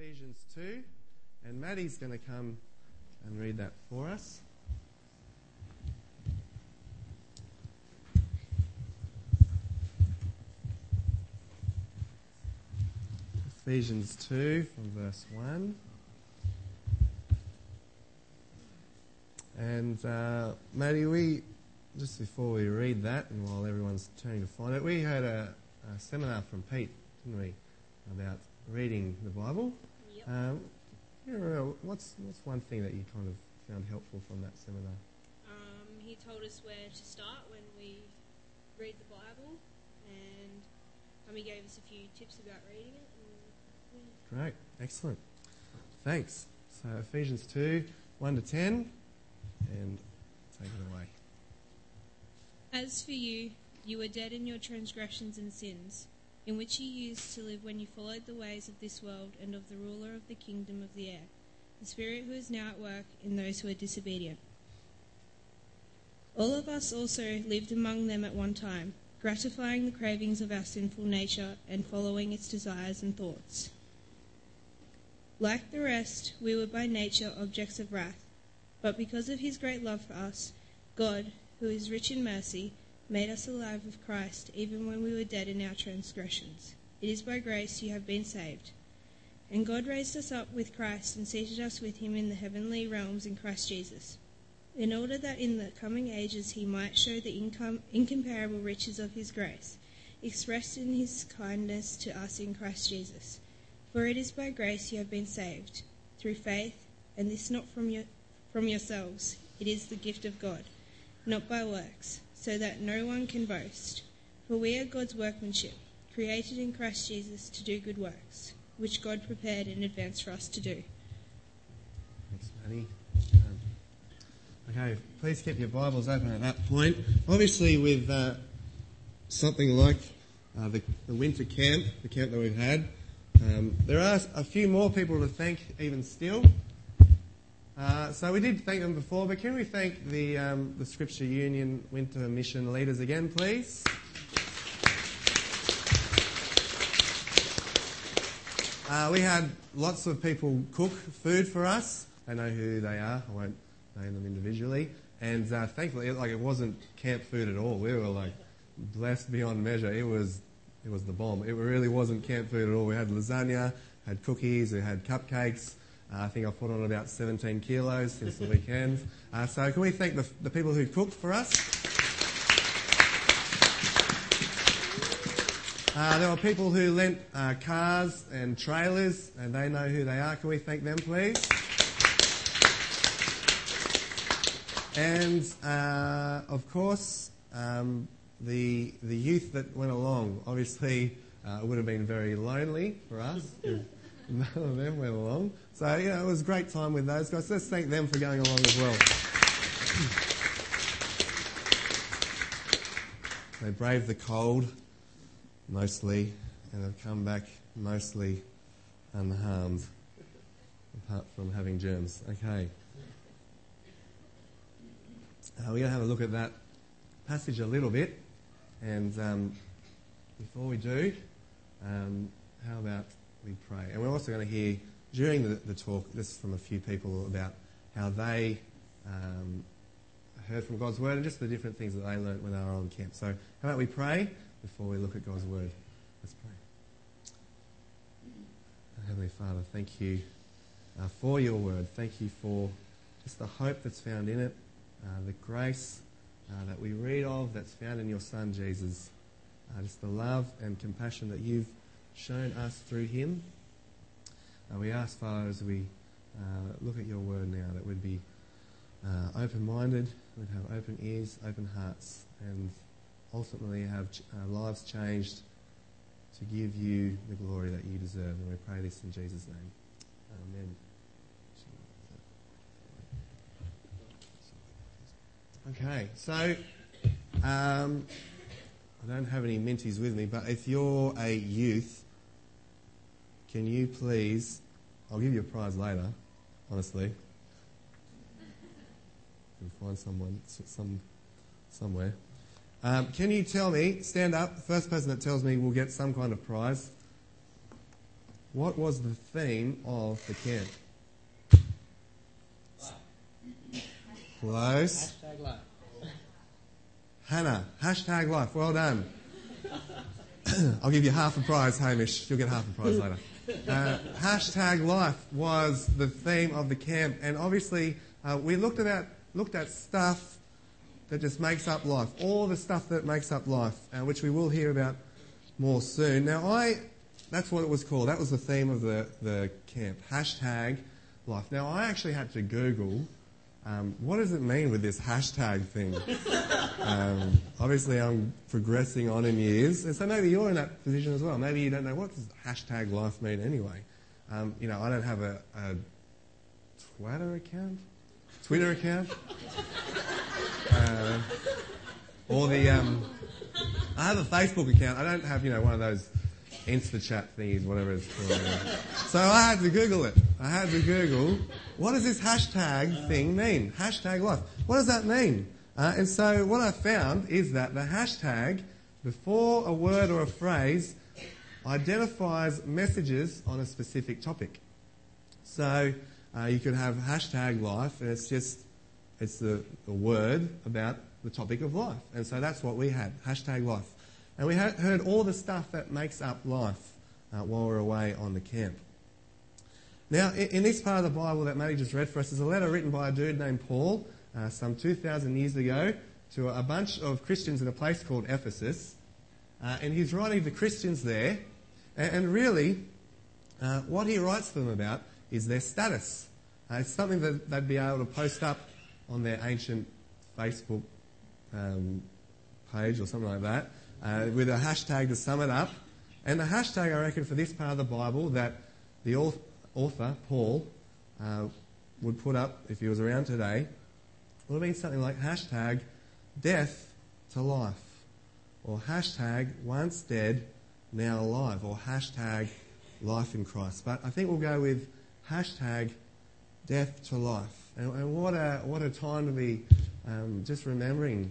Ephesians 2, and Maddie's going to come and read that for us. Ephesians 2 from verse 1. And uh, Maddie, we just before we read that, and while everyone's turning to find it, we had a, a seminar from Pete, didn't we, about reading the Bible. Yep. Um, know, what's what's one thing that you kind of found helpful from that seminar? Um, he told us where to start when we read the Bible, and um, he gave us a few tips about reading it. And, yeah. Great, excellent. Thanks. So Ephesians two, one to ten, and take it away. As for you, you were dead in your transgressions and sins, in which you used to live when you followed the ways of this world and of the ruler of the kingdom of the air, the Spirit who is now at work in those who are disobedient. All of us also lived among them at one time, gratifying the cravings of our sinful nature and following its desires and thoughts. Like the rest, we were by nature objects of wrath, but because of his great love for us, God, who is rich in mercy, made us alive with Christ even when we were dead in our transgressions. It is by grace you have been saved. And God raised us up with Christ and seated us with him in the heavenly realms in Christ Jesus, in order that in the coming ages he might show the incom- incomparable riches of his grace, expressed in his kindness to us in Christ Jesus. For it is by grace you have been saved, through faith, and this not from, your, from yourselves, it is the gift of God not by works, so that no one can boast. For we are God's workmanship, created in Christ Jesus to do good works, which God prepared in advance for us to do. Thanks, Maddie. Um, okay, please keep your Bibles open at that point. Obviously, with uh, something like uh, the, the winter camp, the camp that we've had, um, there are a few more people to thank even still. Uh, so we did thank them before, but can we thank the, um, the Scripture Union Winter Mission leaders again, please? Uh, we had lots of people cook food for us. I know who they are. I won't name them individually. And uh, thankfully, like it wasn't camp food at all. We were like blessed beyond measure. It was it was the bomb. It really wasn't camp food at all. We had lasagna, had cookies, we had cupcakes. Uh, I think I've put on about 17 kilos since the weekend. Uh, so can we thank the, the people who cooked for us? Uh, there were people who lent uh, cars and trailers, and they know who they are. Can we thank them, please? And uh, of course, um, the the youth that went along. Obviously, uh, it would have been very lonely for us if none of them went along. So yeah, it was a great time with those guys. Let's thank them for going along as well. They braved the cold mostly, and have come back mostly unharmed, apart from having germs. Okay. Uh, we're going to have a look at that passage a little bit, and um, before we do, um, how about we pray? And we're also going to hear during the, the talk just from a few people about how they um, heard from God's word and just the different things that they learnt when they were on camp. So, how about we pray before we look at God's word? Let's pray. Heavenly Father, thank you uh, for your word. Thank you for just the hope that's found in it, uh, the grace uh, that we read of that's found in your Son Jesus, uh, just the love and compassion that you've shown us through him. Uh, we ask, Father, as we uh, look at your word now, that we'd be uh, open minded, we'd have open ears, open hearts, and ultimately have ch- uh, lives changed to give you the glory that you deserve. And we pray this in Jesus' name. Amen. Okay, so um, I don't have any minties with me, but if you're a youth, can you please? I'll give you a prize later, honestly. Can find someone, some, somewhere. Um, can you tell me? Stand up. The first person that tells me will get some kind of prize. what was the theme of the camp? Close. Hashtag life. Hannah, hashtag life. Well done. I'll give you half a prize, Hamish. You'll get half a prize later. Uh, hashtag life was the theme of the camp, and obviously uh, we looked at looked at stuff that just makes up life, all the stuff that makes up life, uh, which we will hear about more soon. Now, I that's what it was called. That was the theme of the the camp. Hashtag life. Now, I actually had to Google um, what does it mean with this hashtag thing? Um, obviously, I'm progressing on in years, and so maybe you're in that position as well. Maybe you don't know what does hashtag life mean anyway. Um, you know, I don't have a, a Twitter account, Twitter account, uh, or the. Um, I have a Facebook account. I don't have you know one of those Insta chat thingies, whatever it's called. so I had to Google it. I had to Google, what does this hashtag thing mean? Hashtag life. What does that mean? Uh, and so what I found is that the hashtag, before a word or a phrase, identifies messages on a specific topic. So uh, you could have hashtag life, and it's just it's the, the word about the topic of life. And so that's what we had, hashtag life. And we heard all the stuff that makes up life uh, while we are away on the camp. Now, in, this part of the Bible that Maddie just read for us is a letter written by a dude named Paul uh, some 2,000 years ago to a bunch of Christians in a place called Ephesus. Uh, and he's writing to Christians there. And, and really, uh, what he writes to them about is their status. Uh, it's something that they'd be able to post up on their ancient Facebook um, page or something like that uh, with a hashtag to sum it up. And the hashtag, I reckon, for this part of the Bible that the author, Paul, uh, would put up if he was around today would have been something like hashtag death to life, or hashtag once dead, now alive, or hashtag life in Christ. But I think we'll go with hashtag death to life. And, and what, a, what a time to be um, just remembering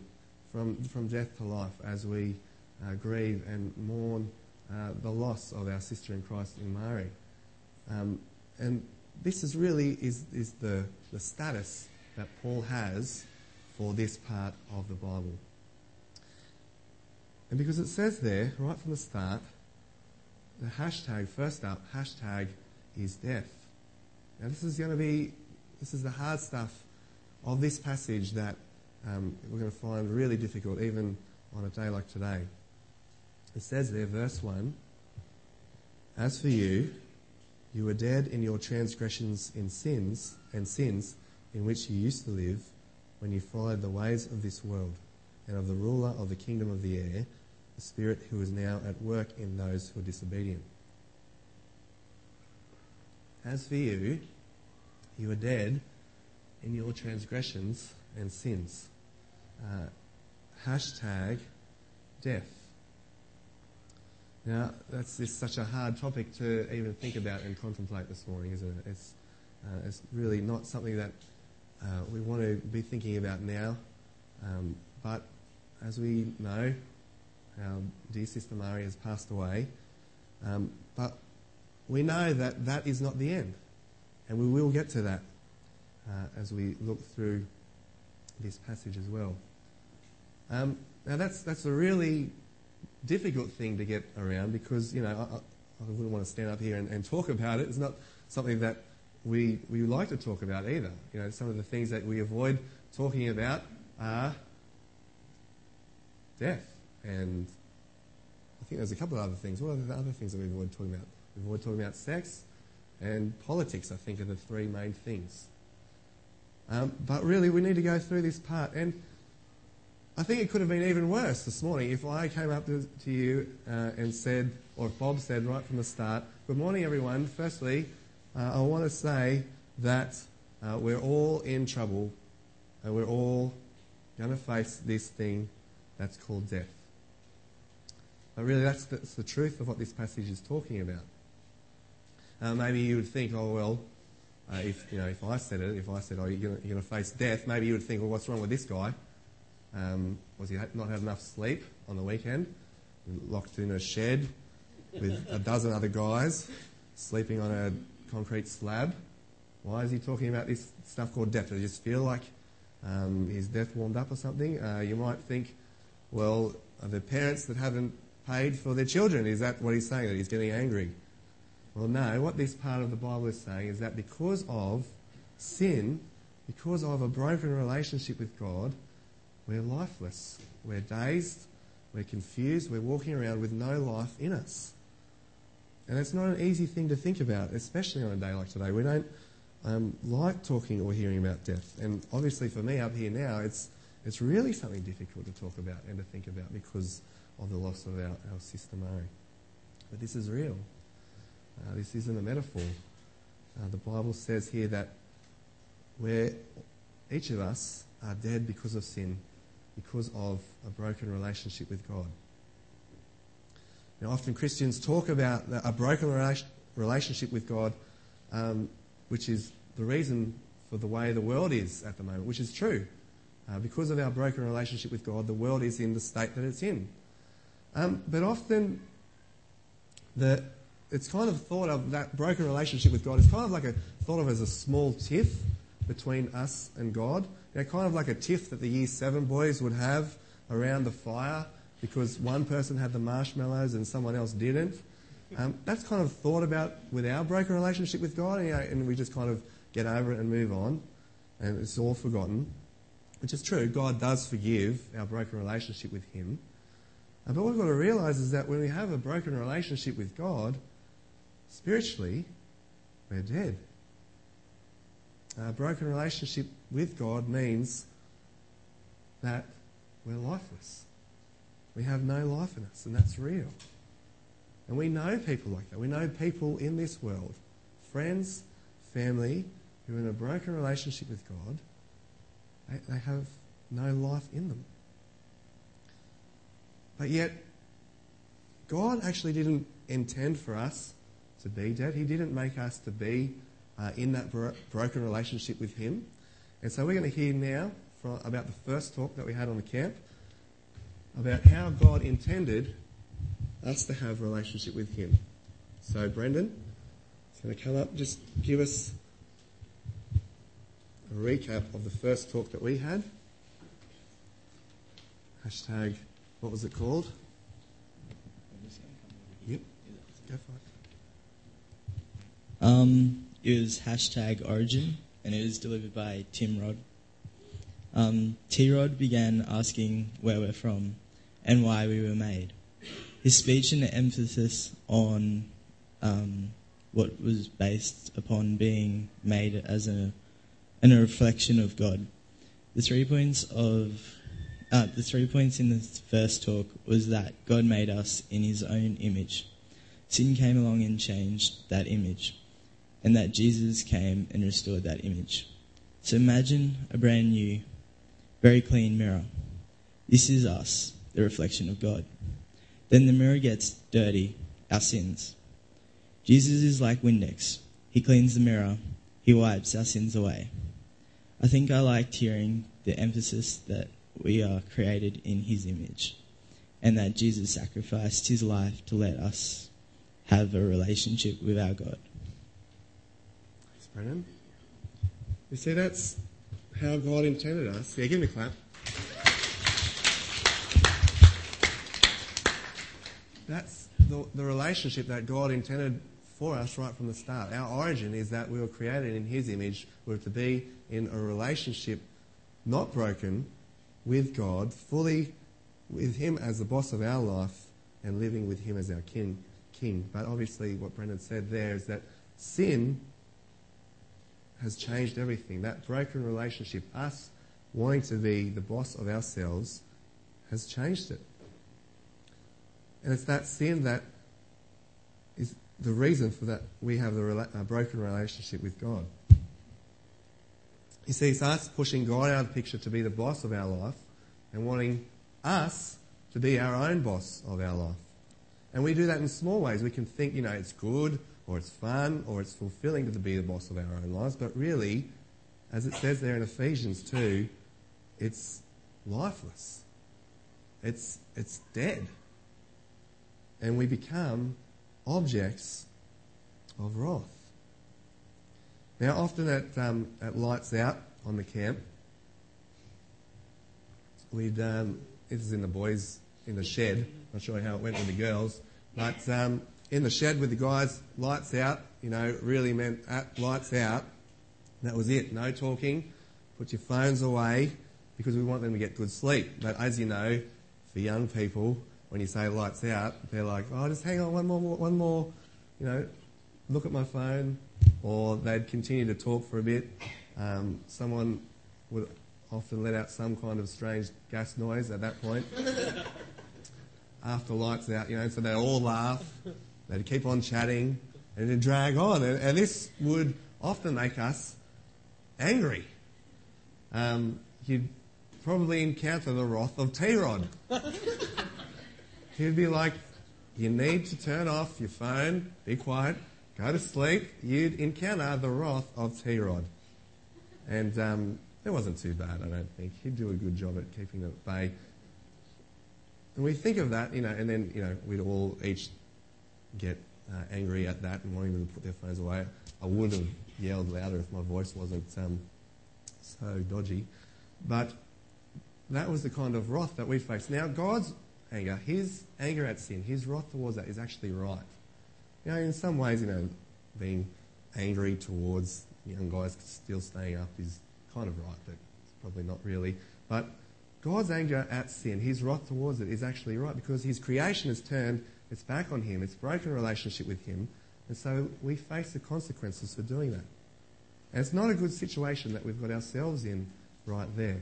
from, from death to life as we uh, grieve and mourn uh, the loss of our sister in Christ in Mari. Um, and this is really is, is the, the status that Paul has for this part of the Bible. And because it says there, right from the start, the hashtag, first up, hashtag is death. Now this is going to be, this is the hard stuff of this passage that um, we're going to find really difficult even on a day like today. It says there, verse 1 As for you, you were dead in your transgressions and sins and sins in which you used to live when you followed the ways of this world and of the ruler of the kingdom of the air, the spirit who is now at work in those who are disobedient. As for you, you are dead in your transgressions and sins. Uh, hashtag death. Now, that's just such a hard topic to even think about and contemplate this morning, isn't it? It's, uh, it's really not something that uh, we want to be thinking about now. Um, but as we know, our dear sister Mari has passed away. Um, but we know that that is not the end. And we will get to that uh, as we look through this passage as well. Um, now, that's, that's a really difficult thing to get around because, you know, I, I wouldn't want to stand up here and, and, talk about it. It's not something that we, we like to talk about either. You know, some of the things that we avoid talking about are death. And I think there's a couple of other things. What are the other things that we avoid talking about? We avoid talking about sex and politics, I think, are the three main things. Um, but really, we need to go through this part. And I think it could have been even worse this morning if I came up to, to you uh, and said, or if Bob said right from the start, Good morning, everyone. Firstly, uh, I want to say that uh, we're all in trouble and we're all going to face this thing that's called death. But really, that's the, that's the truth of what this passage is talking about. Uh, maybe you would think, oh, well, uh, if, you know, if I said it, if I said, oh, you're going to face death, maybe you would think, well, what's wrong with this guy? Um, was he not had enough sleep on the weekend? Locked in a shed with a dozen other guys, sleeping on a concrete slab. Why is he talking about this stuff called death? He just feel like um, his death warmed up or something? Uh, you might think, well, are the parents that haven't paid for their children? Is that what he's saying, that he's getting angry? Well, no. What this part of the Bible is saying is that because of sin, because of a broken relationship with God, we're lifeless. We're dazed. We're confused. We're walking around with no life in us. And it's not an easy thing to think about, especially on a day like today. We don't um, like talking or hearing about death. And obviously, for me up here now, it's, it's really something difficult to talk about and to think about because of the loss of our, our sister Mary. But this is real. Uh, this isn't a metaphor. Uh, the Bible says here that where each of us are dead because of sin, because of a broken relationship with God. Now, often Christians talk about a broken relationship with God, um, which is the reason for the way the world is at the moment, which is true. Uh, because of our broken relationship with God, the world is in the state that it's in. Um, but often, the, it's kind of thought of that broken relationship with God is kind of like a thought of as a small tiff between us and God. You know, kind of like a tiff that the Year Seven boys would have around the fire because one person had the marshmallows and someone else didn't. Um, that's kind of thought about with our broken relationship with God, you know, and we just kind of get over it and move on, and it's all forgotten. Which is true. God does forgive our broken relationship with Him. Uh, but what we've got to realize is that when we have a broken relationship with God, spiritually, we're dead. A broken relationship with God means that we're lifeless. We have no life in us, and that's real. And we know people like that. We know people in this world, friends, family, who are in a broken relationship with God, they, they have no life in them. But yet, God actually didn't intend for us to be dead. He didn't make us to be uh, in that bro- broken relationship with Him. And so we're going to hear now from, about the first talk that we had on the camp about how God intended us to have a relationship with Him. So, Brendan is going to come up, just give us a recap of the first talk that we had. Hashtag, what was it called? Yep, go for it. Um, was hashtag origin, and it was delivered by Tim Rod. Um, T Rod began asking where we're from and why we were made. His speech and the emphasis on um, what was based upon being made as a, and a reflection of God. The three points of uh, the three points in the first talk was that God made us in His own image. Sin came along and changed that image, and that Jesus came and restored that image. So imagine a brand new, very clean mirror. This is us the reflection of God. Then the mirror gets dirty, our sins. Jesus is like Windex. He cleans the mirror, he wipes our sins away. I think I liked hearing the emphasis that we are created in his image and that Jesus sacrificed his life to let us have a relationship with our God. Brendan. You see, that's how God intended us. Yeah, give me a clap. that's the, the relationship that God intended for us right from the start. Our origin is that we were created in His image. We were to be in a relationship not broken with God, fully with Him as the boss of our life and living with Him as our king. king. But obviously, what Brendan said there is that sin has changed everything. That broken relationship, us wanting to be the boss of ourselves, has changed it. And it's that sin that is the reason for that we have the broken relationship with God. You see, it's us pushing God out of the picture to be the boss of our life and wanting us to be our own boss of our life. And we do that in small ways. We can think, you know, it's good or it's fun or it's fulfilling to be the boss of our own lives, but really, as it says there in Ephesians 2, it's lifeless. It's, it's dead and we become objects of wrath. Now, often at, um, at lights out on the camp, we'd, um, this is in the boys in the shed, not sure how it went with the girls, but um, in the shed with the guys, lights out, you know, really meant at, lights out. That was it, no talking, put your phones away because we want them to get good sleep. But as you know, for young people, when you say lights out, they're like, oh, just hang on one more, one more, you know, look at my phone, or they'd continue to talk for a bit. Um, someone would often let out some kind of strange gas noise at that point. After lights out, you know, so they'd all laugh, they'd keep on chatting, and it'd drag on. And, and this would often make us angry. Um, you'd probably encounter the wrath of T-Rod. He'd be like, you need to turn off your phone, be quiet, go to sleep. You'd encounter the wrath of T-Rod. And um, it wasn't too bad, I don't think. He'd do a good job at keeping it at bay. And we think of that, you know, and then, you know, we'd all each get uh, angry at that and wanting them to put their phones away. I would have yelled louder if my voice wasn't um, so dodgy. But that was the kind of wrath that we face. Now, God's anger, his anger at sin, his wrath towards that is actually right. You know, in some ways, you know, being angry towards young guys still staying up is kind of right, but it's probably not really. But God's anger at sin, his wrath towards it, is actually right because his creation has turned its back on him, it's broken relationship with him, and so we face the consequences for doing that. And it's not a good situation that we've got ourselves in right there.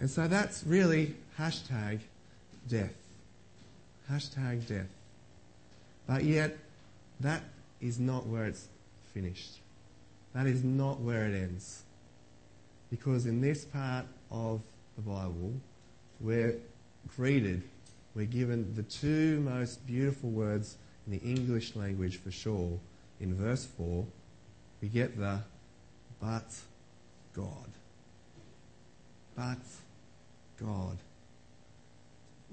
And so that's really hashtag death. Hashtag death. But yet, that is not where it's finished. That is not where it ends. Because in this part of the Bible, we're greeted, we're given the two most beautiful words in the English language for sure. In verse 4, we get the but God. But God.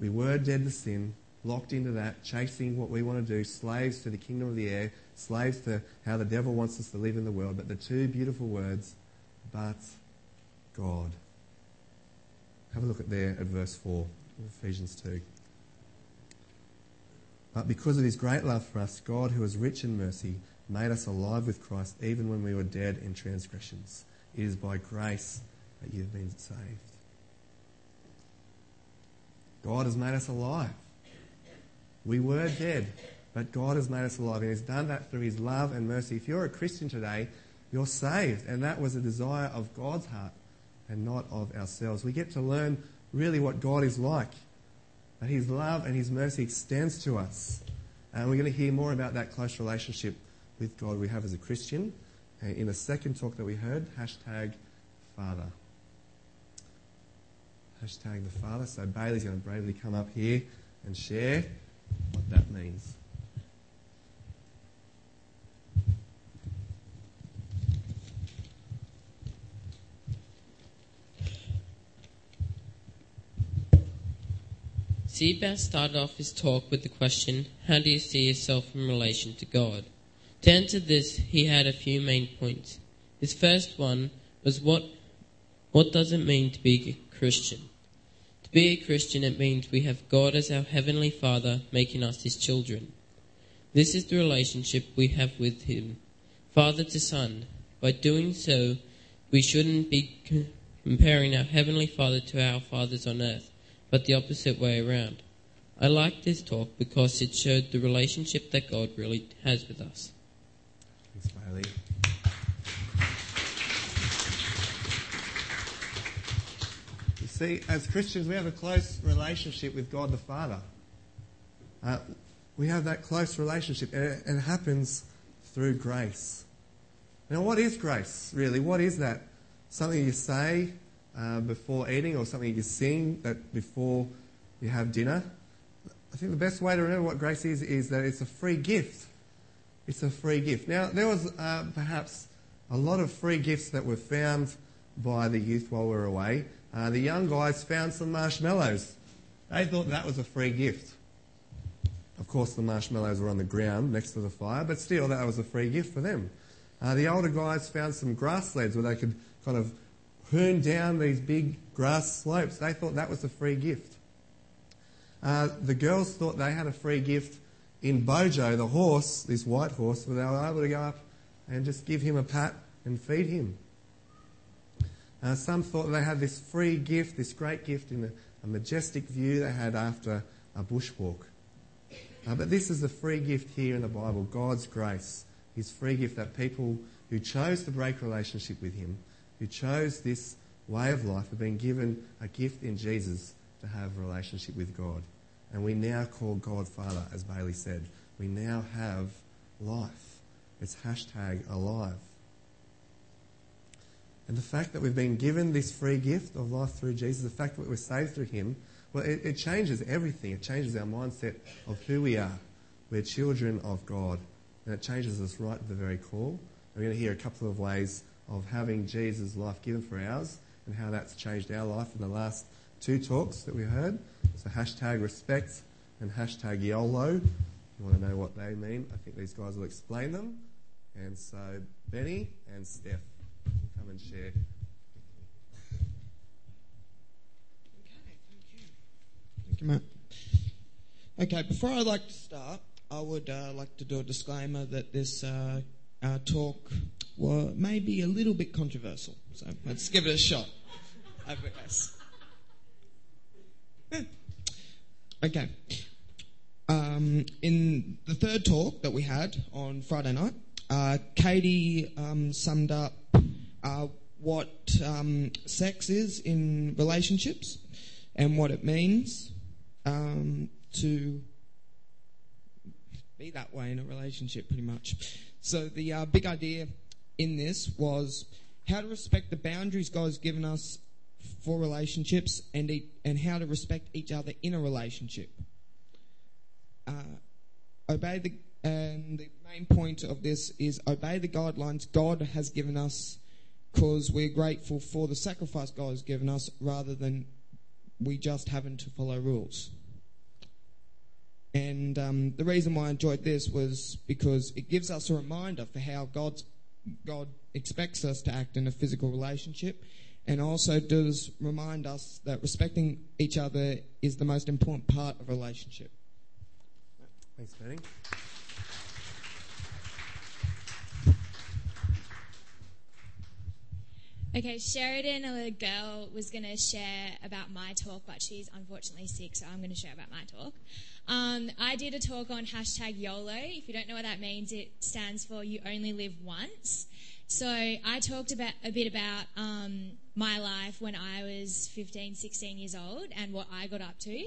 We were dead to sin, locked into that, chasing what we want to do, slaves to the kingdom of the air, slaves to how the devil wants us to live in the world. But the two beautiful words, but God. Have a look at there at verse 4 of Ephesians 2. But because of his great love for us, God, who is rich in mercy, made us alive with Christ even when we were dead in transgressions. It is by grace that you've been saved. God has made us alive. We were dead, but God has made us alive, and He's done that through His love and mercy. If you're a Christian today, you're saved, and that was a desire of God's heart and not of ourselves. We get to learn really what God is like, that His love and His mercy extends to us. And we're going to hear more about that close relationship with God we have as a Christian uh, in a second talk that we heard, hashtag Father hashtag the Father. So Bailey's going to bravely come up here and share what that means. Seabass started off his talk with the question, How do you see yourself in relation to God? To answer this, he had a few main points. His first one was what, what does it mean to be a Christian? To be a Christian, it means we have God as our Heavenly Father, making us His children. This is the relationship we have with Him, Father to Son. By doing so, we shouldn't be comparing our Heavenly Father to our fathers on earth, but the opposite way around. I liked this talk because it showed the relationship that God really has with us. Thanks, Bailey. see, as Christians, we have a close relationship with God the Father. Uh, we have that close relationship, and it, it happens through grace. Now, what is grace, really? What is that? Something you say uh, before eating, or something you sing that before you have dinner? I think the best way to remember what grace is is that it's a free gift. It's a free gift. Now, there was uh, perhaps a lot of free gifts that were found by the youth while we were away uh, the young guys found some marshmallows. They thought that was a free gift. Of course, the marshmallows were on the ground next to the fire, but still, that was a free gift for them. Uh, the older guys found some grass where they could kind of hoon down these big grass slopes. They thought that was a free gift. Uh, the girls thought they had a free gift in Bojo, the horse, this white horse, where they were able to go up and just give him a pat and feed him. Uh, some thought they had this free gift, this great gift in a, a majestic view they had after a bushwalk. Uh, but this is the free gift here in the Bible God's grace. His free gift that people who chose to break relationship with Him, who chose this way of life, have been given a gift in Jesus to have a relationship with God. And we now call God Father, as Bailey said. We now have life. It's hashtag alive. And the fact that we've been given this free gift of life through Jesus, the fact that we're saved through Him, well, it, it changes everything. It changes our mindset of who we are. We're children of God. And it changes us right at the very core. We're going to hear a couple of ways of having Jesus' life given for ours and how that's changed our life in the last two talks that we heard. So hashtag respect and hashtag YOLO. If you want to know what they mean, I think these guys will explain them. And so Benny and Steph come and share. Okay, thank you, Thank you Matt. Okay, before I'd like to start, I would uh, like to do a disclaimer that this uh, talk well, may be a little bit controversial. So let's give it a shot. Over guys. Yeah. Okay. Um, in the third talk that we had on Friday night, uh, Katie um, summed up uh, what um, sex is in relationships and what it means um, to be that way in a relationship, pretty much. So the uh, big idea in this was how to respect the boundaries God has given us for relationships and e- and how to respect each other in a relationship. Uh, obey the and the main point of this is obey the guidelines God has given us because we're grateful for the sacrifice God has given us rather than we just having to follow rules. And um, the reason why I enjoyed this was because it gives us a reminder for how God's, God expects us to act in a physical relationship, and also does remind us that respecting each other is the most important part of a relationship. Thanks, Benny. Okay, Sheridan, a little girl, was going to share about my talk, but she's unfortunately sick, so I'm going to share about my talk. Um, I did a talk on hashtag YOLO. If you don't know what that means, it stands for You Only Live Once. So I talked about a bit about um, my life when I was 15, 16 years old and what I got up to.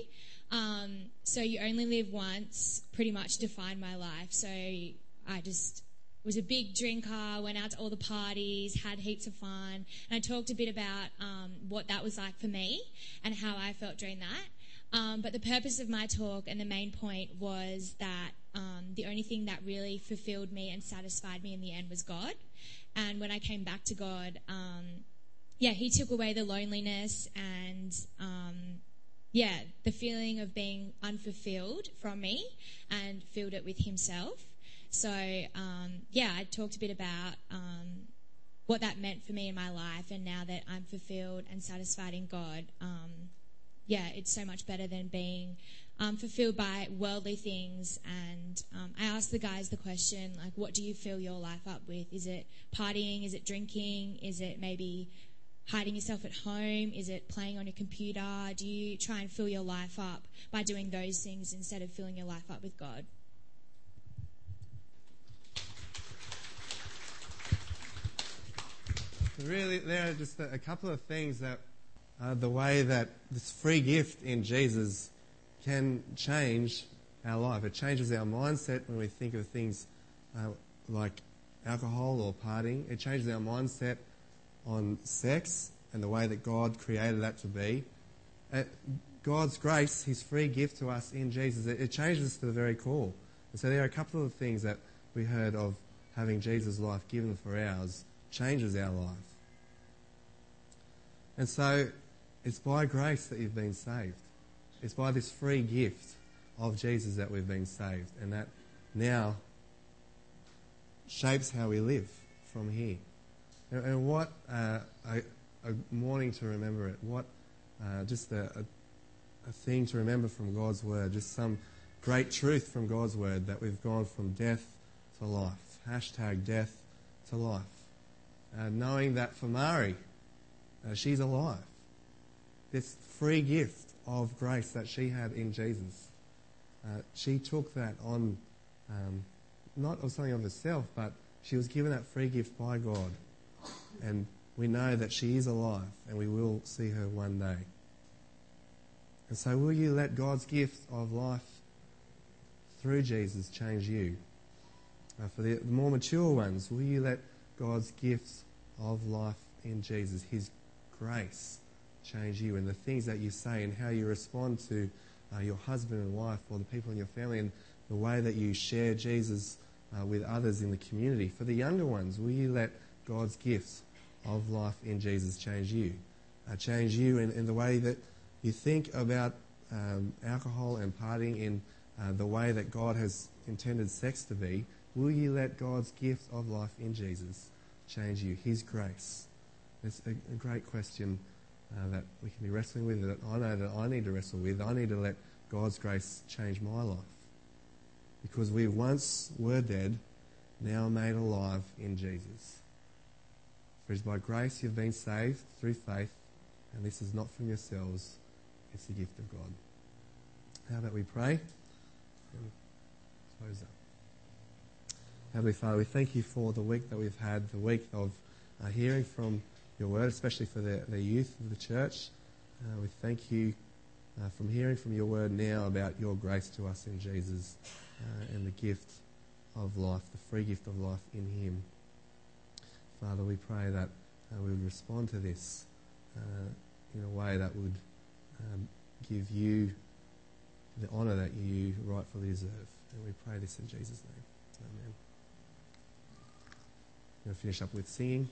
Um, so You Only Live Once pretty much defined my life. So I just was a big drinker, went out to all the parties, had heaps of fun, and I talked a bit about um, what that was like for me and how I felt during that. Um, but the purpose of my talk and the main point was that um, the only thing that really fulfilled me and satisfied me in the end was God. And when I came back to God, um, yeah, He took away the loneliness and um, yeah, the feeling of being unfulfilled from me and filled it with Himself. So, um, yeah, I talked a bit about um, what that meant for me in my life, and now that I'm fulfilled and satisfied in God, um, yeah, it's so much better than being um, fulfilled by worldly things. And um, I asked the guys the question, like, what do you fill your life up with? Is it partying? Is it drinking? Is it maybe hiding yourself at home? Is it playing on your computer? Do you try and fill your life up by doing those things instead of filling your life up with God? Really, there are just a, couple of things that uh, the way that this free gift in Jesus can change our life. It changes our mindset when we think of things uh, like alcohol or partying. It changes our mindset on sex and the way that God created that to be. Uh, God's grace, His free gift to us in Jesus, it, it changes us to the very core. And so there are a couple of things that we heard of having Jesus' life given for ours changes our life. And so it's by grace that you've been saved. It's by this free gift. of Jesus that we've been saved, and that now shapes how we live from here. And, and what uh, a, a morning to remember it. What uh, just a, a, a thing to remember from God's word. Just some great truth from God's word that we've gone from death to life. Hashtag death to life. Uh, knowing that for Mari, uh, she's alive. This free gift of grace that she had in Jesus. Uh, she took that on, um, not of something of herself, but she was given that free gift by God. And we know that she is alive and we will see her one day. And so, will you let God's gift of life through Jesus change you? Uh, for the, the more mature ones, will you let God's gifts of life in Jesus, His grace, change you and the things that you say and how you respond to uh, your husband and wife or the people in your family and the way that you share Jesus uh, with others in the community? For the younger ones, will you let God's gifts of life in Jesus change you? Uh, change you in, in the way that you think about um, alcohol and partying in uh, the way that God has intended sex to be, will you let God's gift of life in Jesus change you? His grace. It's a, a great question uh, that we can be wrestling with, that I know that I need to wrestle with. I need to let God's grace change my life. Because we once were dead, now made alive in Jesus. For it is by grace you've been saved through faith, and this is not from yourselves, it's the gift of God. How about we pray? And close up. Heavenly Father, we thank you for the week that we've had, the week of uh, hearing from your word, especially for the, the youth of the church. Uh, we thank you uh, from hearing from your word now about your grace to us in Jesus uh, and the gift of life, the free gift of life in him. Father, we pray that uh, we would respond to this uh, in a way that would um, give you the honour that you rightfully deserve. And we pray this in Jesus' name. Amen. To finish up with singing.